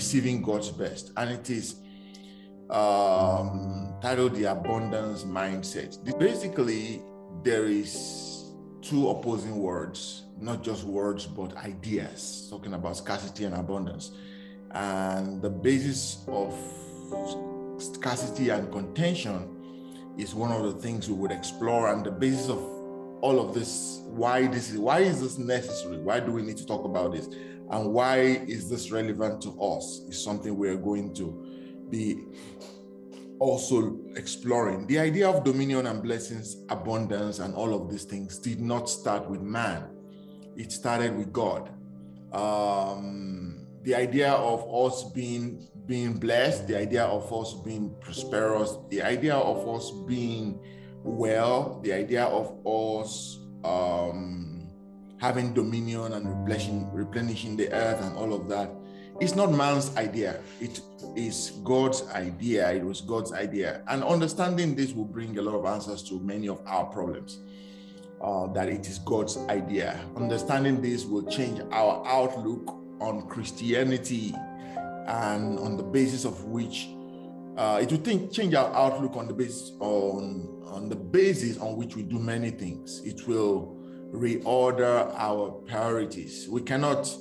receiving God's best, and it is um, titled The Abundance Mindset. Basically, there is two opposing words, not just words, but ideas, talking about scarcity and abundance. And the basis of scarcity and contention is one of the things we would explore and the basis of all of this why this is why is this necessary? Why do we need to talk about this? And why is this relevant to us is something we're going to be also exploring. The idea of dominion and blessings abundance and all of these things did not start with man. It started with god. Um, the idea of us being being blessed the idea of us being prosperous the idea of us being well the idea of us um, having dominion and replenishing, replenishing the earth and all of that it's not man's idea. It is god's idea. It was god's idea. And understanding this will bring a lot of answers to many of our problems uh, that it is god's idea. Understanding this will change our outlook on christianity and on the basis of which uh, it will think, change our outlook on the basis on on the basis on which we do many things. It will reorder our priorities. We cannot.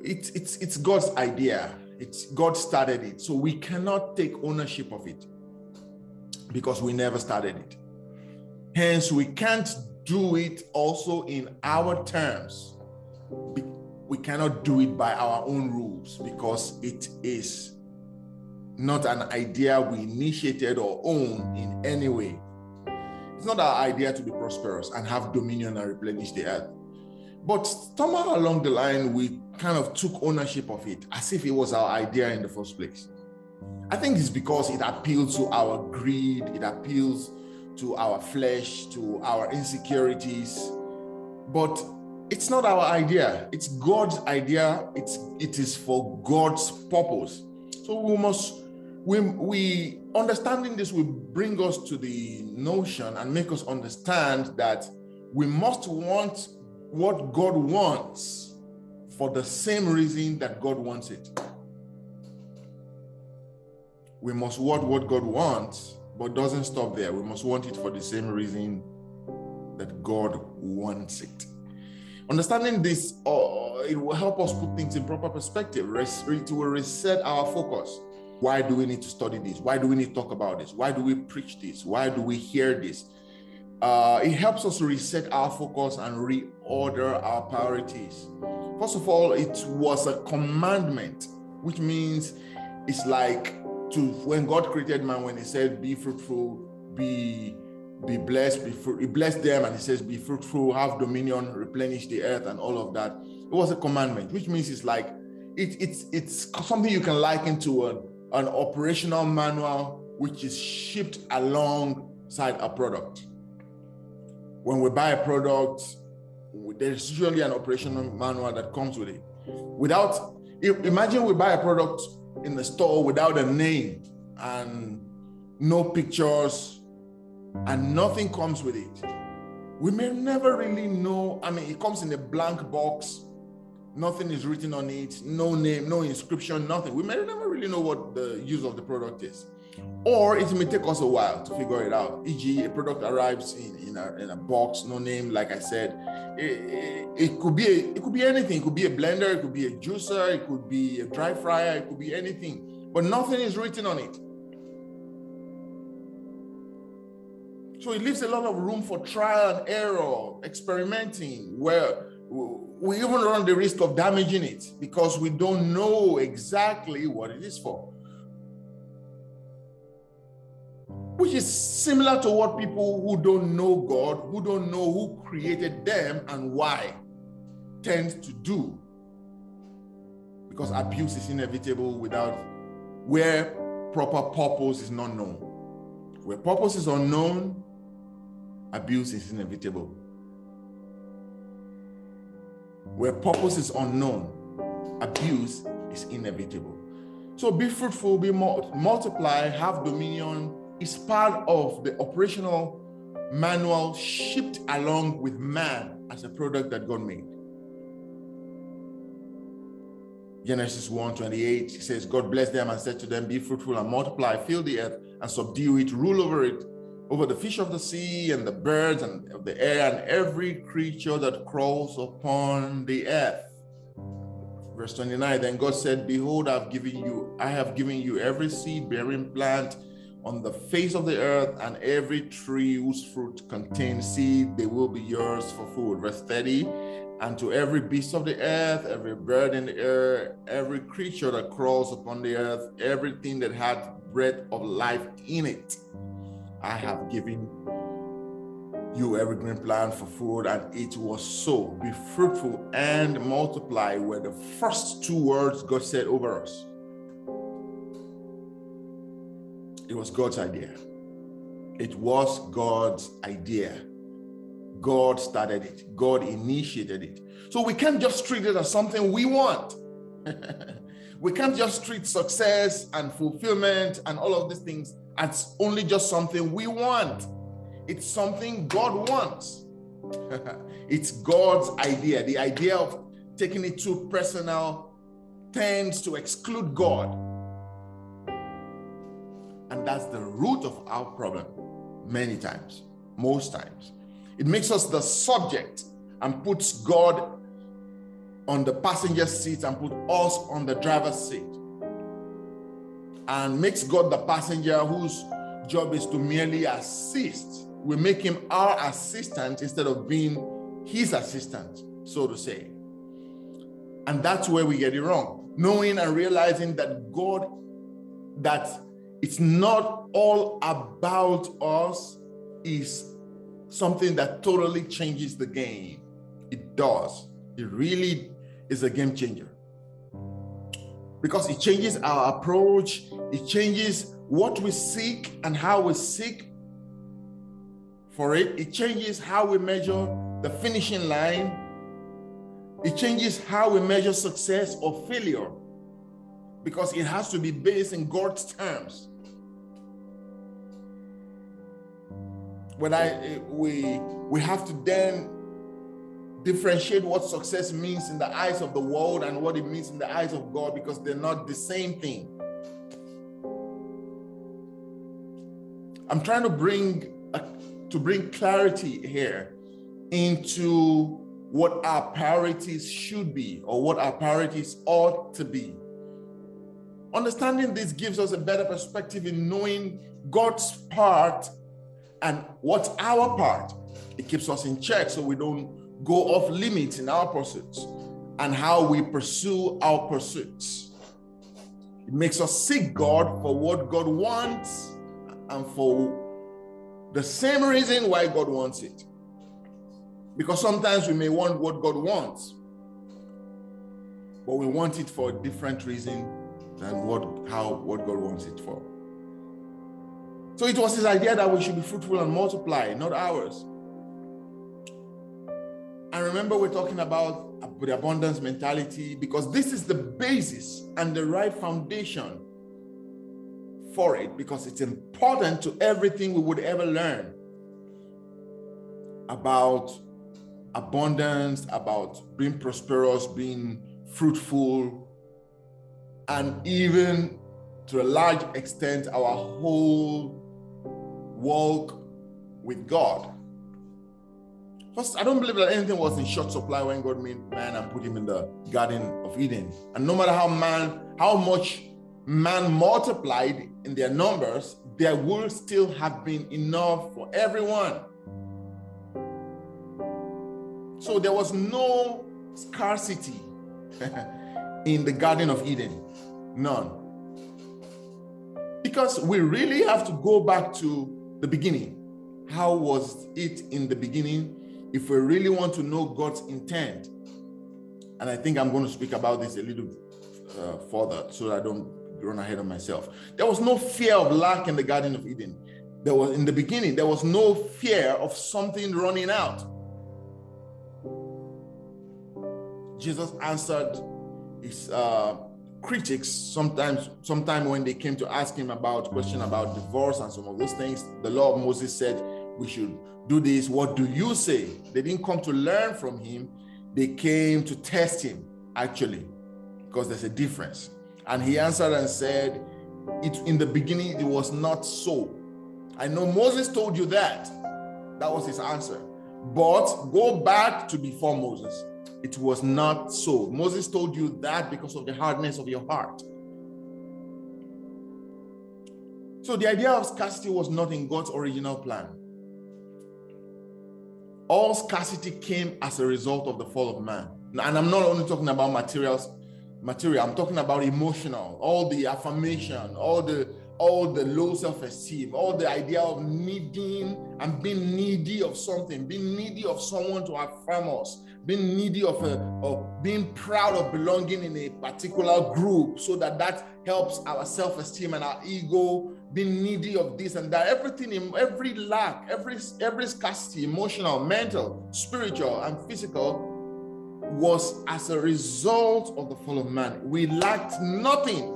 It's it's it's God's idea. It's God started it, so we cannot take ownership of it because we never started it. Hence, we can't do it also in our terms. We cannot do it by our own rules because it is not an idea we initiated or own in any way. It's not our idea to be prosperous and have dominion and replenish the earth. But somehow along the line, we kind of took ownership of it as if it was our idea in the first place. I think it's because it appeals to our greed, it appeals to our flesh, to our insecurities. But it's not our idea, it's God's idea. It's it is for God's purpose. So we must we, we understanding this will bring us to the notion and make us understand that we must want what God wants for the same reason that God wants it. We must want what God wants, but doesn't stop there. We must want it for the same reason that God wants it. Understanding this, uh, it will help us put things in proper perspective. It will reset our focus why do we need to study this? Why do we need to talk about this? Why do we preach this? Why do we hear this? Uh, it helps us reset our focus and reorder our priorities. First of all, it was a commandment, which means it's like to when God created man, when He said, "Be fruitful, be be blessed, be fruit." He blessed them, and He says, "Be fruitful, have dominion, replenish the earth," and all of that. It was a commandment, which means it's like it, it's it's something you can liken to a an operational manual which is shipped alongside a product. When we buy a product, there's usually an operational manual that comes with it. Without, imagine we buy a product in the store without a name and no pictures and nothing comes with it. We may never really know. I mean, it comes in a blank box nothing is written on it, no name, no inscription, nothing. We may never really know what the use of the product is. Or it may take us a while to figure it out. E.g., a product arrives in, in, a, in a box, no name, like I said. It, it, it could be a, it could be anything. It could be a blender, it could be a juicer, it could be a dry fryer, it could be anything. But nothing is written on it. So it leaves a lot of room for trial and error, experimenting, where we even run the risk of damaging it because we don't know exactly what it is for. Which is similar to what people who don't know God, who don't know who created them and why, tend to do. Because abuse is inevitable without where proper purpose is not known. Where purpose is unknown, abuse is inevitable. Where purpose is unknown, abuse is inevitable. So be fruitful, be multiply, have dominion is part of the operational manual shipped along with man as a product that God made. Genesis 1 28 says, God blessed them and said to them, Be fruitful and multiply, fill the earth and subdue it, rule over it, over the fish of the sea and the birds and of the air and every creature that crawls upon the earth. Verse 29 Then God said, Behold, I've given you, I have given you every seed bearing plant on the face of the earth, and every tree whose fruit contains seed, they will be yours for food. Verse 30 and to every beast of the earth, every bird in the air, every creature that crawls upon the earth, everything that had breath of life in it, I have given you every green plant for food, and it was so. Be fruitful and multiply were the first two words God said over us. It was God's idea. It was God's idea. God started it, God initiated it. So we can't just treat it as something we want. we can't just treat success and fulfillment and all of these things as only just something we want. It's something God wants. it's God's idea. The idea of taking it too personal tends to exclude God. And that's the root of our problem many times, most times. It makes us the subject and puts God on the passenger seat and put us on the driver's seat. And makes God the passenger whose job is to merely assist. We make him our assistant instead of being his assistant, so to say. And that's where we get it wrong. Knowing and realizing that God, that it's not all about us, is something that totally changes the game. It does. It really is a game changer. Because it changes our approach, it changes what we seek and how we seek for it. It changes how we measure the finishing line. It changes how we measure success or failure because it has to be based in God's terms. when I eh, we we have to then differentiate what success means in the eyes of the world and what it means in the eyes of God because they're not the same thing. I'm trying to bring a, to bring clarity here into what our priorities should be or what our priorities ought to be. Understanding this gives us a better perspective in knowing God's part and what's our part? It keeps us in check so we don't go off limits in our pursuits and how we pursue our pursuits. It makes us seek God for what God wants and for the same reason why God wants it. Because sometimes we may want what God wants, but we want it for a different reason than what how what God wants it for. So it was his idea that we should be fruitful and multiply, not ours. Remember, we're talking about the abundance mentality because this is the basis and the right foundation for it because it's important to everything we would ever learn about abundance, about being prosperous, being fruitful, and even to a large extent, our whole walk with God. First, I don't believe that anything was in short supply when God made man and put him in the Garden of Eden. And no matter how man, how much man multiplied in their numbers, there would still have been enough for everyone. So there was no scarcity in the Garden of Eden. None. Because we really have to go back to the beginning. How was it in the beginning? If we really want to know God's intent, and I think I'm going to speak about this a little uh, further so I don't run ahead of myself. There was no fear of lack in the Garden of Eden. There was in the beginning, there was no fear of something running out. Jesus answered his uh, critics sometimes sometime when they came to ask him about question about divorce and some of those things the law of moses said we should do this. What do you say? They didn't come to learn from him, they came to test him, actually, because there's a difference. And he answered and said, it, In the beginning, it was not so. I know Moses told you that. That was his answer. But go back to before Moses. It was not so. Moses told you that because of the hardness of your heart. So the idea of scarcity was not in God's original plan. All scarcity came as a result of the fall of man. And I'm not only talking about materials, material, I'm talking about emotional, all the affirmation, all the all the low self-esteem, all the idea of needing and being needy of something, being needy of someone to affirm us, being needy of a, of being proud of belonging in a particular group, so that that helps our self-esteem and our ego. Being needy of this and that, everything in every lack, every every scarcity, emotional, mental, spiritual, and physical, was as a result of the fall of man. We lacked nothing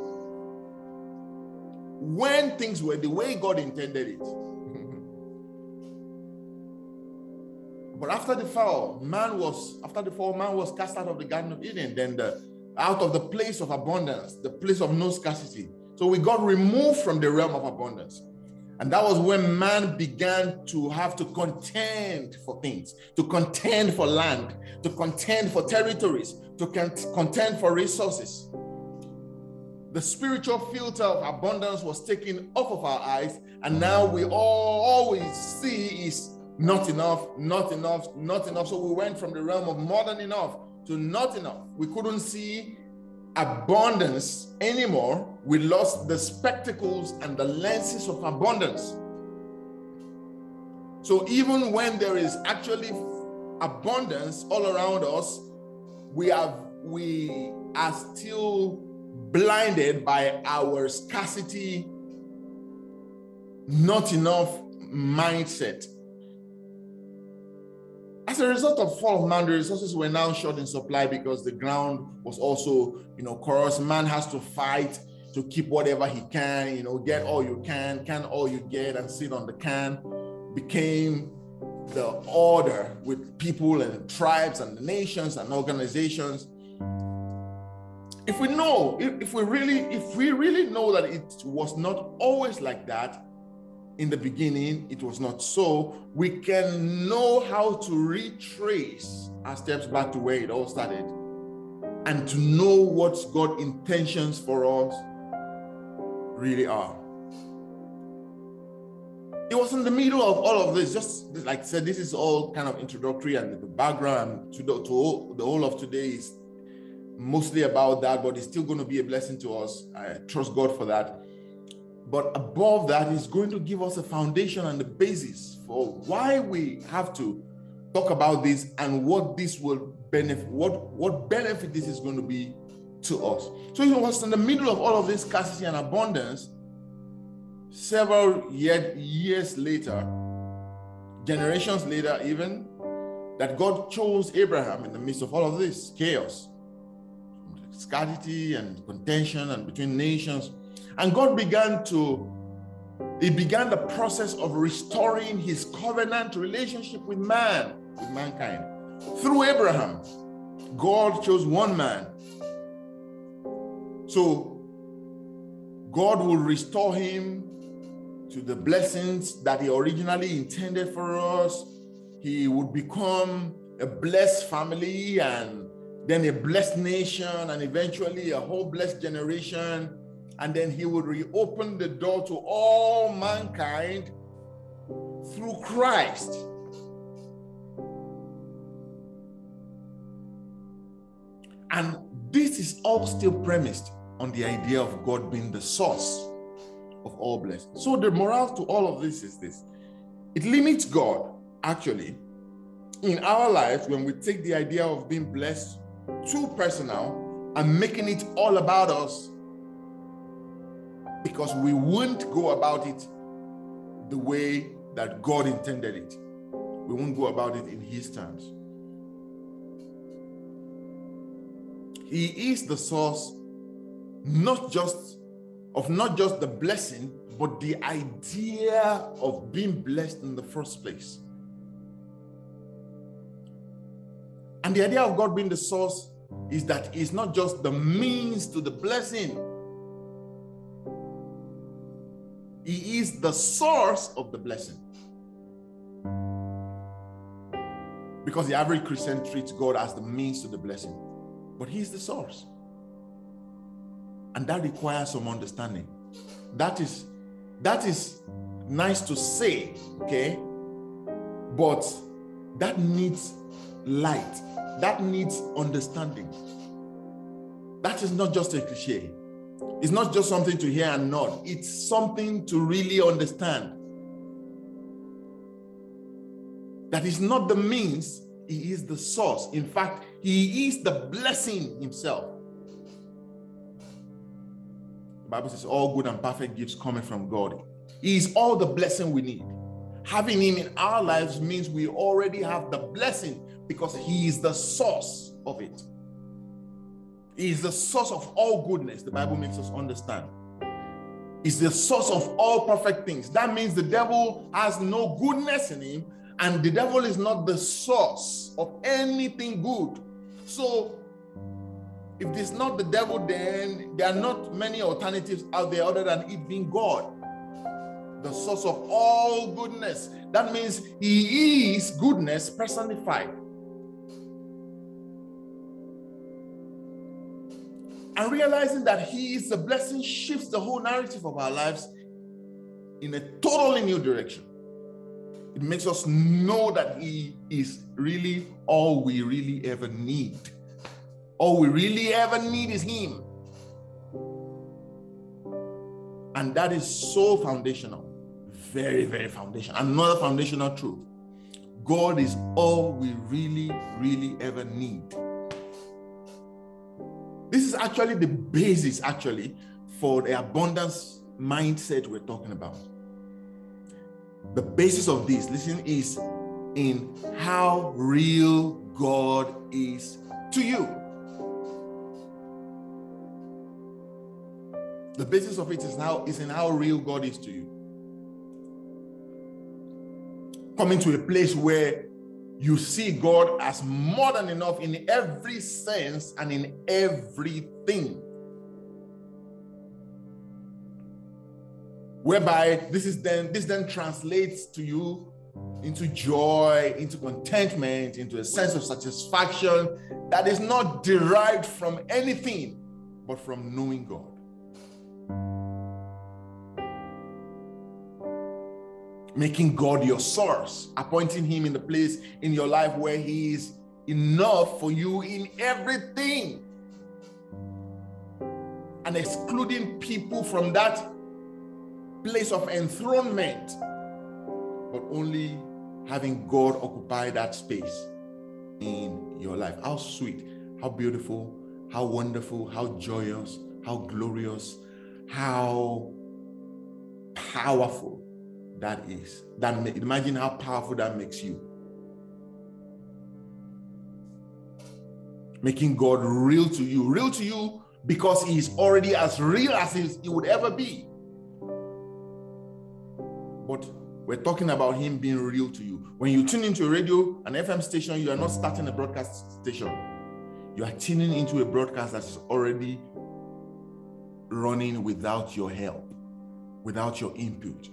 when things were the way God intended it. But after the fall, man was after the fall, man was cast out of the Garden of Eden, then the out of the place of abundance, the place of no scarcity. So we got removed from the realm of abundance. And that was when man began to have to contend for things, to contend for land, to contend for territories, to contend for resources the spiritual filter of abundance was taken off of our eyes, and now we all always see is not enough, not enough, not enough. So we went from the realm of more than enough to not enough. We couldn't see abundance anymore. We lost the spectacles and the lenses of abundance. So even when there is actually abundance all around us, we have we are still blinded by our scarcity, not enough mindset. As a result of fall of man, the resources were now short in supply because the ground was also, you know, coarse. Man has to fight to keep whatever he can, you know, get all you can, can all you get, and sit on the can. Became the order with people and tribes and nations and organizations if we know, if, if we really, if we really know that it was not always like that in the beginning, it was not so, we can know how to retrace our steps back to where it all started and to know what God's intentions for us really are. It was in the middle of all of this, just like I said, this is all kind of introductory and the background to the, to the whole of today is mostly about that, but it's still going to be a blessing to us. I trust God for that. But above that, He's going to give us a foundation and the basis for why we have to talk about this and what this will benefit, what, what benefit this is going to be to us. So it was in the middle of all of this scarcity and abundance, several year, years later, generations later, even, that God chose Abraham in the midst of all of this chaos scarcity and contention and between nations. And God began to, He began the process of restoring his covenant relationship with man, with mankind. Through Abraham, God chose one man. So God will restore him to the blessings that he originally intended for us. He would become a blessed family and then a blessed nation, and eventually a whole blessed generation. And then he would reopen the door to all mankind through Christ. And this is all still premised on the idea of God being the source of all blessing. So the morale to all of this is this it limits God actually in our lives when we take the idea of being blessed too personal and making it all about us because we won't go about it the way that God intended it. We won't go about it in His terms. He is the source, not just of not just the blessing, but the idea of being blessed in the first place. And the idea of God being the source is that it's not just the means to the blessing, He is the source of the blessing. Because the average Christian treats God as the means to the blessing, but He's the source. And that requires some understanding. That is that is nice to say, okay? But that needs light. That needs understanding. That is not just a cliche. It's not just something to hear and nod. It's something to really understand. That is not the means, he is the source. In fact, he is the blessing himself. The Bible says all good and perfect gifts coming from God. He is all the blessing we need. Having him in our lives means we already have the blessing because he is the source of it. Is the source of all goodness. The Bible makes us understand. Is the source of all perfect things. That means the devil has no goodness in him and the devil is not the source of anything good. So, if it's not the devil, then there are not many alternatives out there other than it being God, the source of all goodness. That means He is goodness personified. And realizing that He is the blessing shifts the whole narrative of our lives in a totally new direction. It makes us know that He is really all we really ever need. All we really ever need is Him. And that is so foundational. Very, very foundational. Another foundational truth God is all we really, really ever need. This is actually the basis, actually, for the abundance mindset we're talking about. The basis of this, listen, is in how real God is to you. The basis of it is now is in how real God is to you. Coming to a place where you see God as more than enough in every sense and in everything. whereby this is then this then translates to you into joy, into contentment, into a sense of satisfaction that is not derived from anything but from knowing God. Making God your source, appointing Him in the place in your life where He is enough for you in everything, and excluding people from that place of enthronement, but only having God occupy that space in your life. How sweet, how beautiful, how wonderful, how joyous, how glorious, how powerful that is. That imagine how powerful that makes you. Making God real to you, real to you because He is already as real as He would ever be. But we're talking about him being real to you. When you tune into a radio, an FM station, you are not starting a broadcast station. You are tuning into a broadcast that is already running without your help, without your input.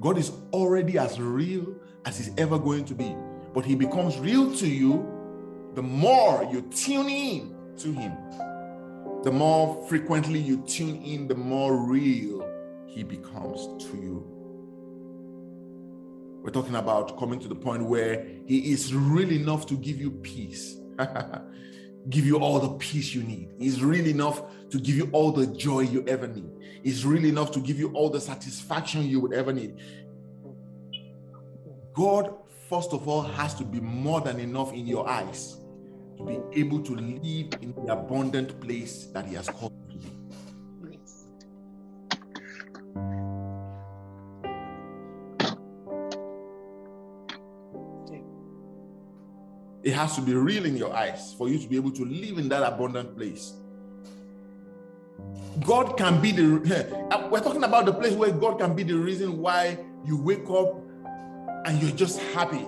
God is already as real as he's ever going to be. But he becomes real to you the more you tune in to him. The more frequently you tune in, the more real he becomes to you. We're talking about coming to the point where He is real enough to give you peace, give you all the peace you need. He's real enough to give you all the joy you ever need. He's real enough to give you all the satisfaction you would ever need. God, first of all, has to be more than enough in your eyes to be able to live in the abundant place that He has called It has to be real in your eyes for you to be able to live in that abundant place. God can be the uh, we're talking about the place where God can be the reason why you wake up and you're just happy.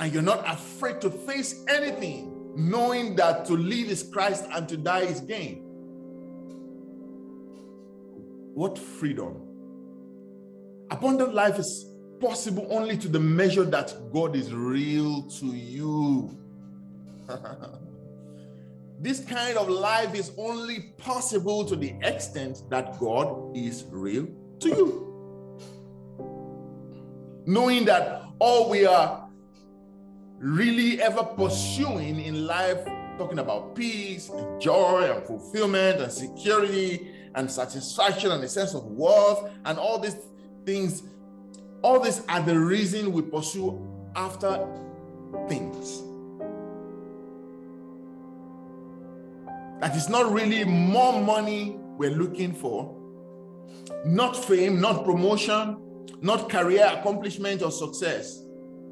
And you're not afraid to face anything, knowing that to live is Christ and to die is gain. What freedom! Abundant life is possible only to the measure that God is real to you. this kind of life is only possible to the extent that God is real to you. Knowing that all we are really ever pursuing in life, talking about peace and joy and fulfillment and security and satisfaction and a sense of worth and all these things, all these are the reason we pursue after things. That is not really more money we're looking for, not fame, not promotion, not career accomplishment or success.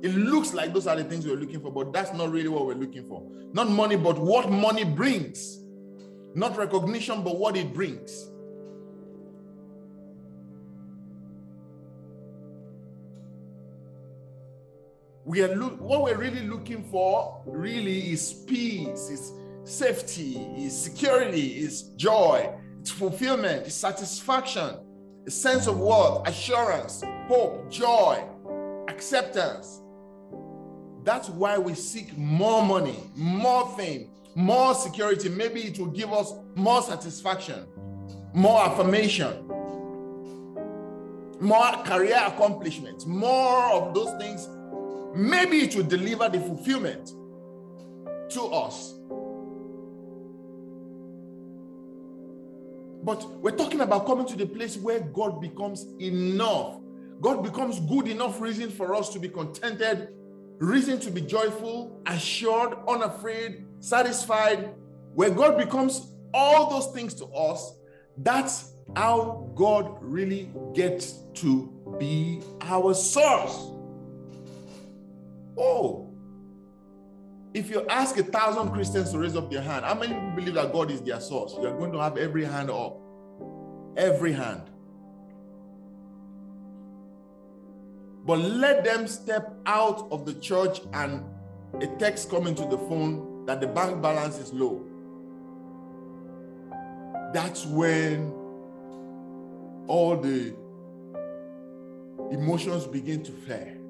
It looks like those are the things we're looking for, but that's not really what we're looking for. Not money, but what money brings. Not recognition, but what it brings. We are what we're really looking for really is peace, is safety, is security, is joy, it's fulfillment, it's satisfaction, a sense of worth, assurance, hope, joy, acceptance. That's why we seek more money, more fame, more security. Maybe it will give us more satisfaction, more affirmation, more career accomplishments, more of those things. Maybe it will deliver the fulfillment to us. But we're talking about coming to the place where God becomes enough. God becomes good enough reason for us to be contented, reason to be joyful, assured, unafraid, satisfied. Where God becomes all those things to us, that's how God really gets to be our source. Oh, if you ask a thousand Christians to raise up their hand, how many believe that God is their source? You're going to have every hand up. Every hand. But let them step out of the church and a text coming to the phone that the bank balance is low. That's when all the emotions begin to flare.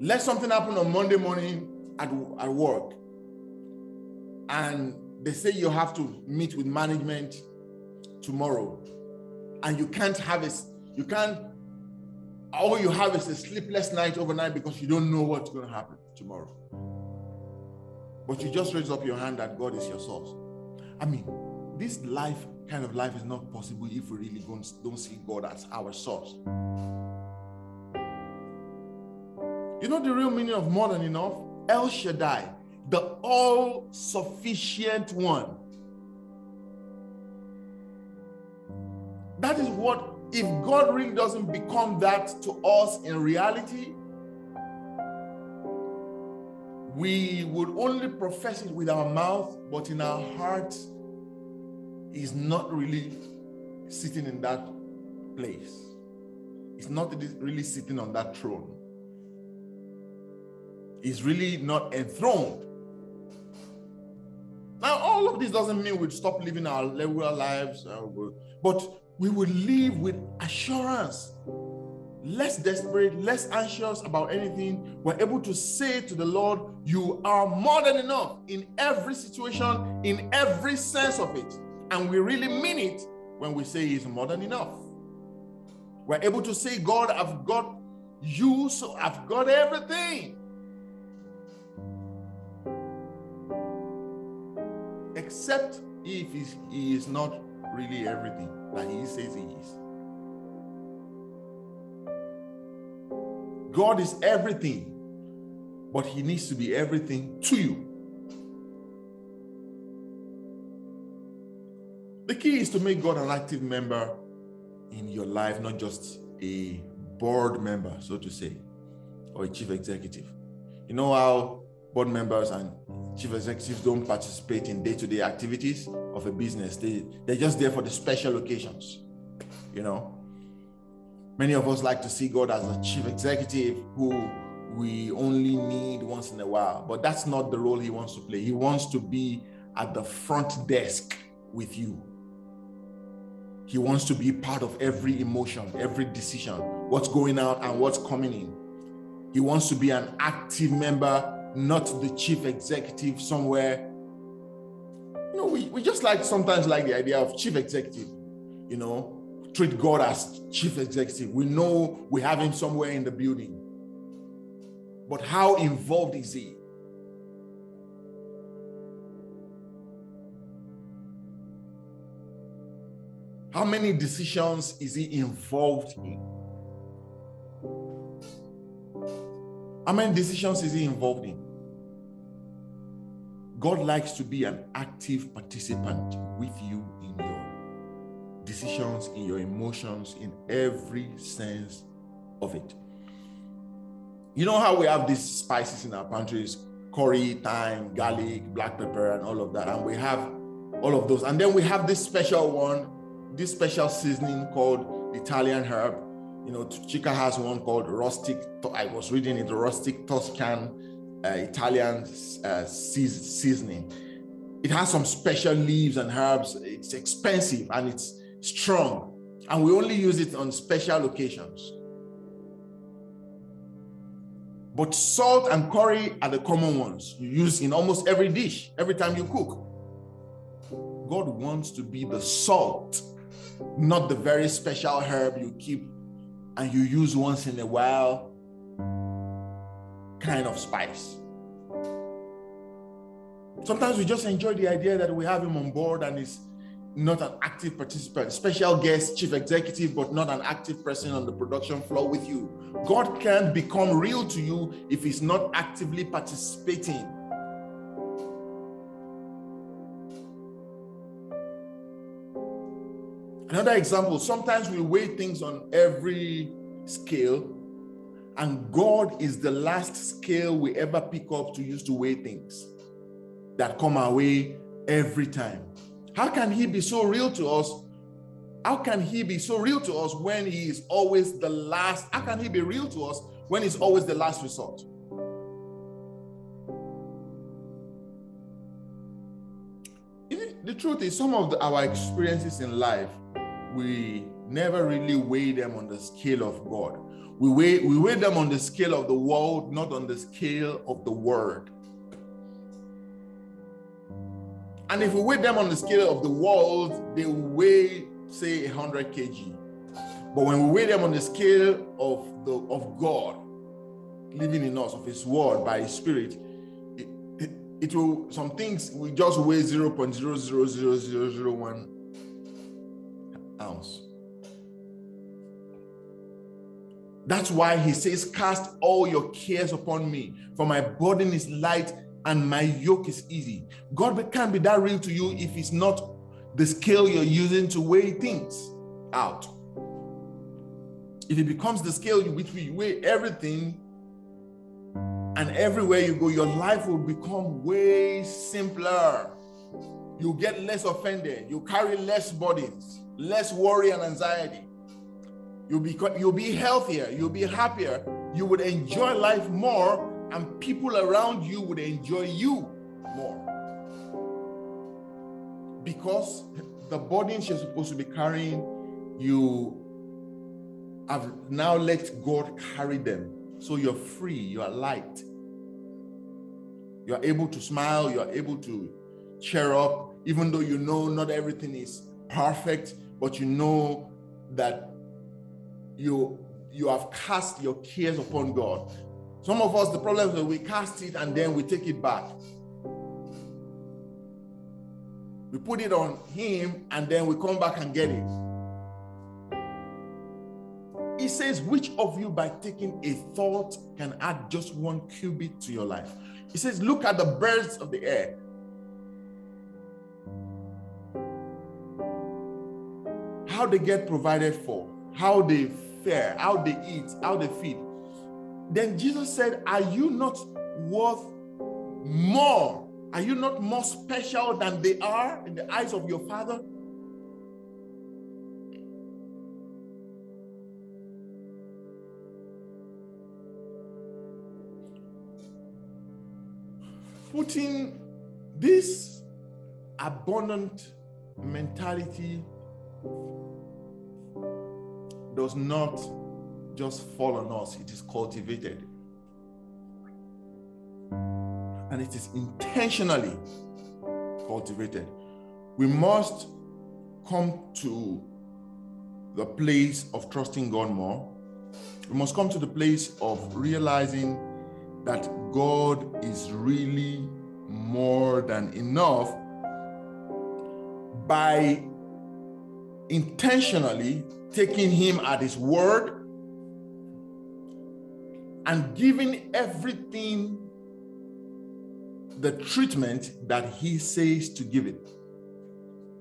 Let something happen on Monday morning at, at work. And they say you have to meet with management tomorrow. And you can't have a you can't all you have is a sleepless night overnight because you don't know what's going to happen tomorrow. But you just raise up your hand that god is your source. I mean this life kind of life is not possible if we really don't, don't see god as our source you know the real meaning of more than enough El Shaddai, the all sufficient one. That is what, if God really doesn't become that to us in reality, we would only profess it with our mouth, but in our heart, is not really sitting in that place. It's not really sitting on that throne is really not enthroned. Now, all of this doesn't mean we'd stop living our regular lives, uh, but we will live with assurance, less desperate, less anxious about anything. We're able to say to the Lord, You are more than enough in every situation, in every sense of it. And we really mean it when we say He's more than enough. We're able to say, God, I've got you, so I've got everything. Except if he is not really everything that he says he is. God is everything, but he needs to be everything to you. The key is to make God an active member in your life, not just a board member, so to say, or a chief executive. You know how board members and chief executives don't participate in day-to-day activities of a business. They, they're just there for the special occasions, you know. Many of us like to see God as a chief executive who we only need once in a while, but that's not the role he wants to play. He wants to be at the front desk with you. He wants to be part of every emotion, every decision, what's going out and what's coming in. He wants to be an active member not the chief executive somewhere. You know, we, we just like sometimes like the idea of chief executive, you know, treat God as chief executive. We know we have him somewhere in the building. But how involved is he? How many decisions is he involved in? How many decisions is he involved in? God likes to be an active participant with you in your decisions, in your emotions, in every sense of it. You know how we have these spices in our pantries curry, thyme, garlic, black pepper, and all of that. And we have all of those. And then we have this special one, this special seasoning called Italian herb you know, Chica has one called rustic. I was reading it, rustic Tuscan uh, Italian uh, seasoning. It has some special leaves and herbs. It's expensive and it's strong, and we only use it on special occasions. But salt and curry are the common ones you use in almost every dish, every time you cook. God wants to be the salt, not the very special herb you keep and you use once in a while kind of spice. Sometimes we just enjoy the idea that we have him on board and he's not an active participant, special guest, chief executive, but not an active person on the production floor with you. God can't become real to you if he's not actively participating Another example sometimes we weigh things on every scale, and God is the last scale we ever pick up to use to weigh things that come our way every time. How can He be so real to us? How can He be so real to us when He is always the last? How can He be real to us when He's always the last resort? The truth is, some of the, our experiences in life we never really weigh them on the scale of God. We weigh, we weigh them on the scale of the world, not on the scale of the word. And if we weigh them on the scale of the world, they weigh, say, 100 kg. But when we weigh them on the scale of the of God living in us, of His Word by His Spirit, it, it, will some things will just weigh 0.000001 ounce. That's why he says, Cast all your cares upon me, for my burden is light and my yoke is easy. God can't be that real to you if it's not the scale you're using to weigh things out. If it becomes the scale with which you weigh everything, and everywhere you go, your life will become way simpler. You get less offended, you carry less burdens less worry and anxiety. You'll be, you'll be healthier, you'll be happier, you would enjoy life more, and people around you would enjoy you more. Because the burdens you're supposed to be carrying, you have now let God carry them. So you're free, you are light. You are able to smile, you are able to cheer up, even though you know not everything is perfect but you know that you you have cast your cares upon God. Some of us, the problem is that we cast it and then we take it back. We put it on Him and then we come back and get it. Says, Which of you, by taking a thought, can add just one cubit to your life? He says, Look at the birds of the air. how they get provided for, how they fare, how they eat, how they feed. Then Jesus said, Are you not worth more Are you not more special than they are in the eyes of your Father? Putting this abundant mentality does not just fall on us, it is cultivated. And it is intentionally cultivated. We must come to the place of trusting God more. We must come to the place of realizing that God is really more than enough by intentionally taking him at his word and giving everything the treatment that he says to give it.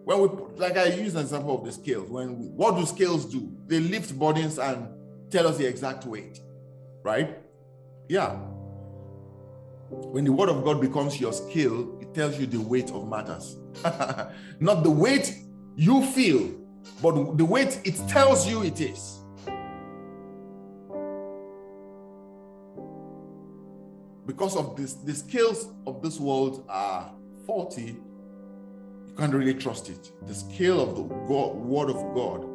When we, like I use an example of the scales, when we, what do scales do? They lift burdens and tell us the exact weight, right? Yeah. When the word of God becomes your scale, it tells you the weight of matters. Not the weight you feel, but the weight it tells you it is. Because of this, the scales of this world are faulty, you can't really trust it. The scale of the God, word of God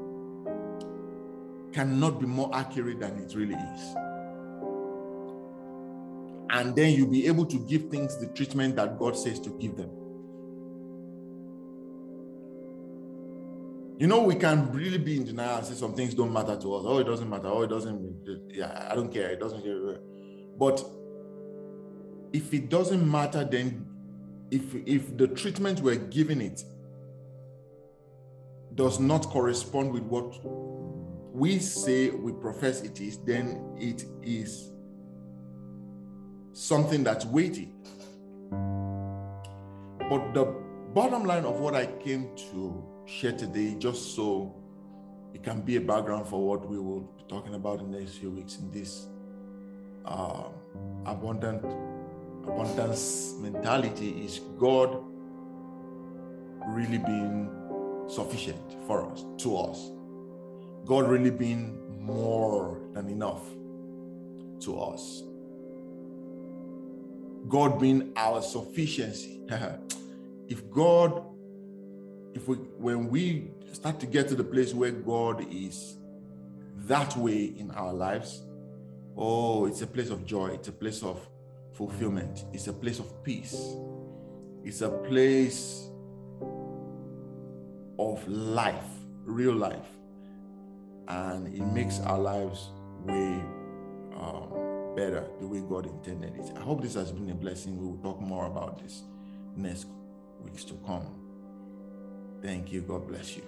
cannot be more accurate than it really is. And then you'll be able to give things the treatment that God says to give them. You know, we can really be in denial and say some things don't matter to us. Oh, it doesn't matter. Oh, it doesn't. Yeah, I don't care. It doesn't care. But if it doesn't matter, then if if the treatment we're giving it does not correspond with what we say we profess it is, then it is something that's weighty. But the bottom line of what I came to share today, just so it can be a background for what we will be talking about in the next few weeks in this uh, abundant abundance mentality, is God really being sufficient for us, to us. God really being more than enough to us. God being our sufficiency. if God if we when we start to get to the place where God is that way in our lives, oh, it's a place of joy, it's a place of fulfillment, it's a place of peace, it's a place of life, real life, and it makes our lives way um, better the way God intended it. I hope this has been a blessing. We will talk more about this next weeks to come. Thank you. God bless you.